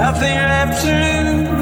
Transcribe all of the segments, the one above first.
nothing left to lose.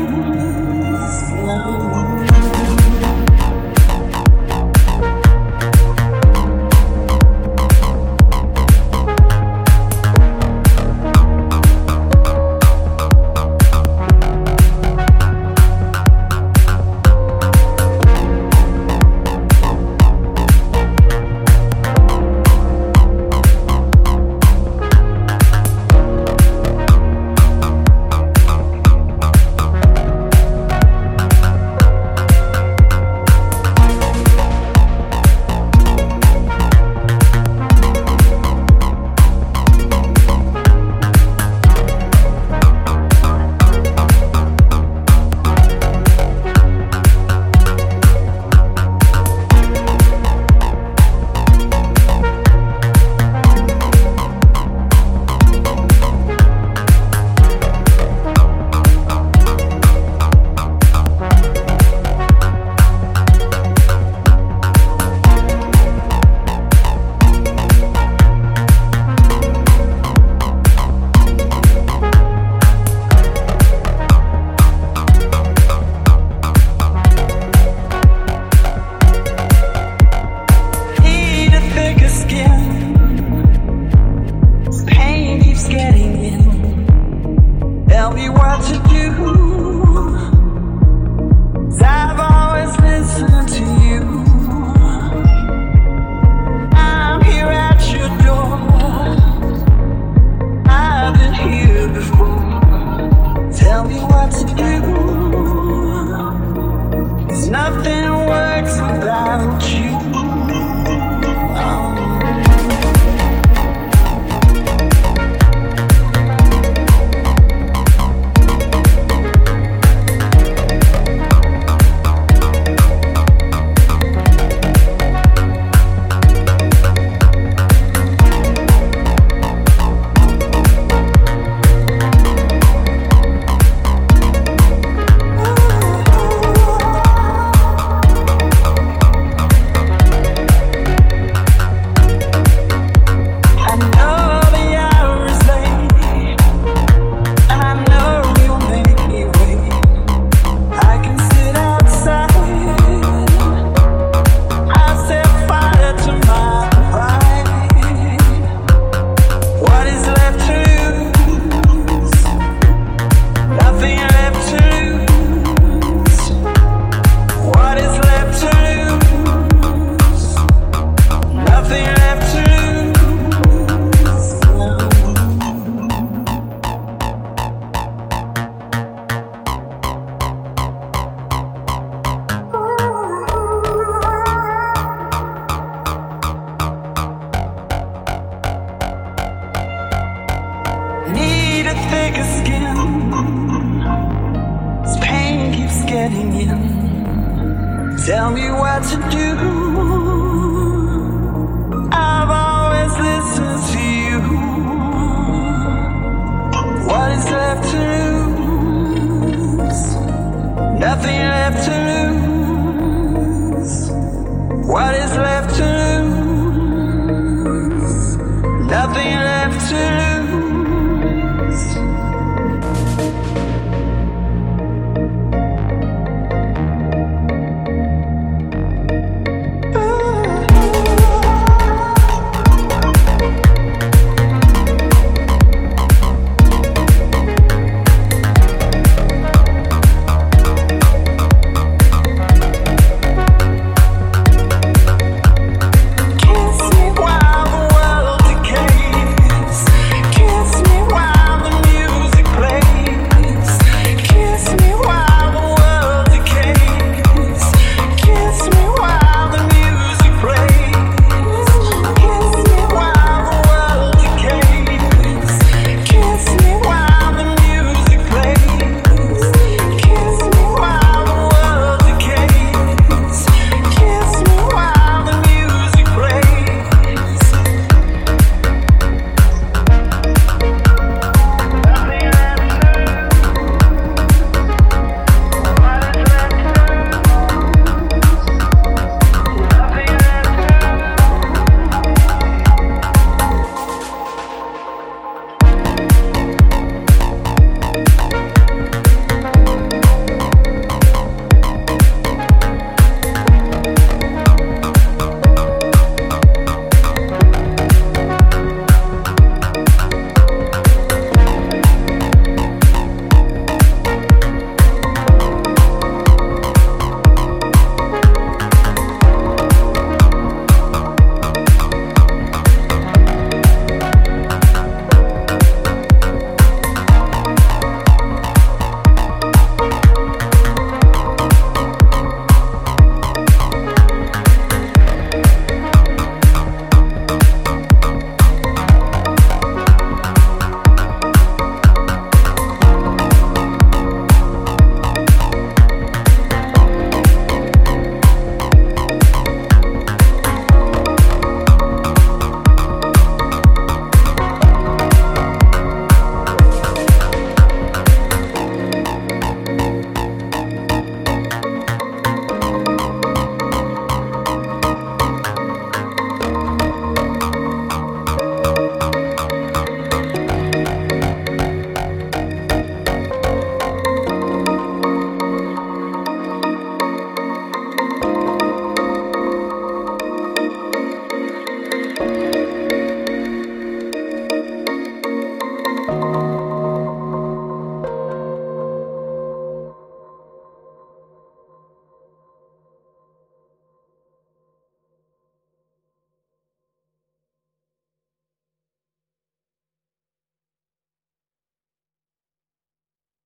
Tell me what to do.